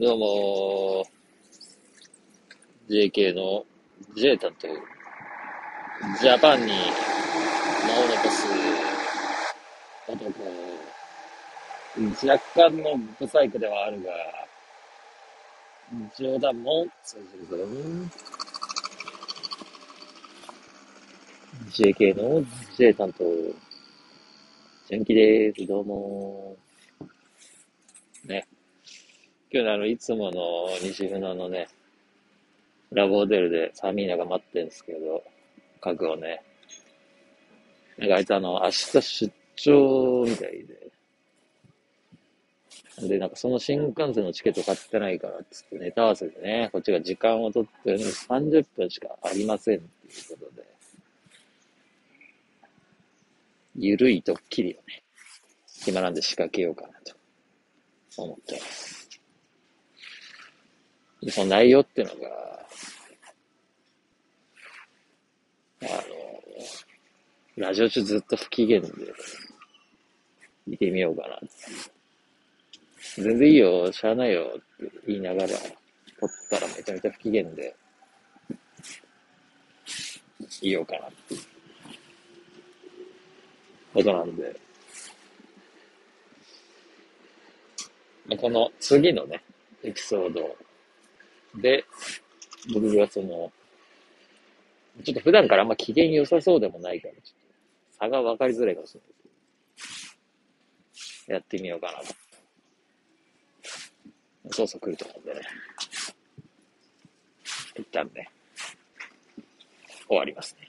どうもー、JK の J 担当、ジャパンに名を残す男、若干のブサイクではあるが、冗談も通じるぞ。JK の J 担当、純喜です。どうも。ね。今日あの、いつもの西船のね、ラブホテルでサミーナが待ってるんですけど、家具をね。なんかあいつあの、明日出張みたいで。で、なんかその新幹線のチケット買ってないからっつってネタ合わせでね、こっちが時間を取ってるのに30分しかありませんっていうことで。ゆるいドッキリをね、暇なんで仕掛けようかなと思ってます。その内容っていうのが、あの、ラジオ中ずっと不機嫌で、見てみようかな全然いいよ、しゃあないよって言いながら、撮ったらめちゃめちゃ不機嫌で、いようかなってことなんで、この次のね、エピソードで、僕がその、ちょっと普段からあんま機嫌良さそうでもないから、ちょっと差が分かりづらいかもしれない、やってみようかなと。そうそう来ると思うんでね。一旦ね、終わりますね。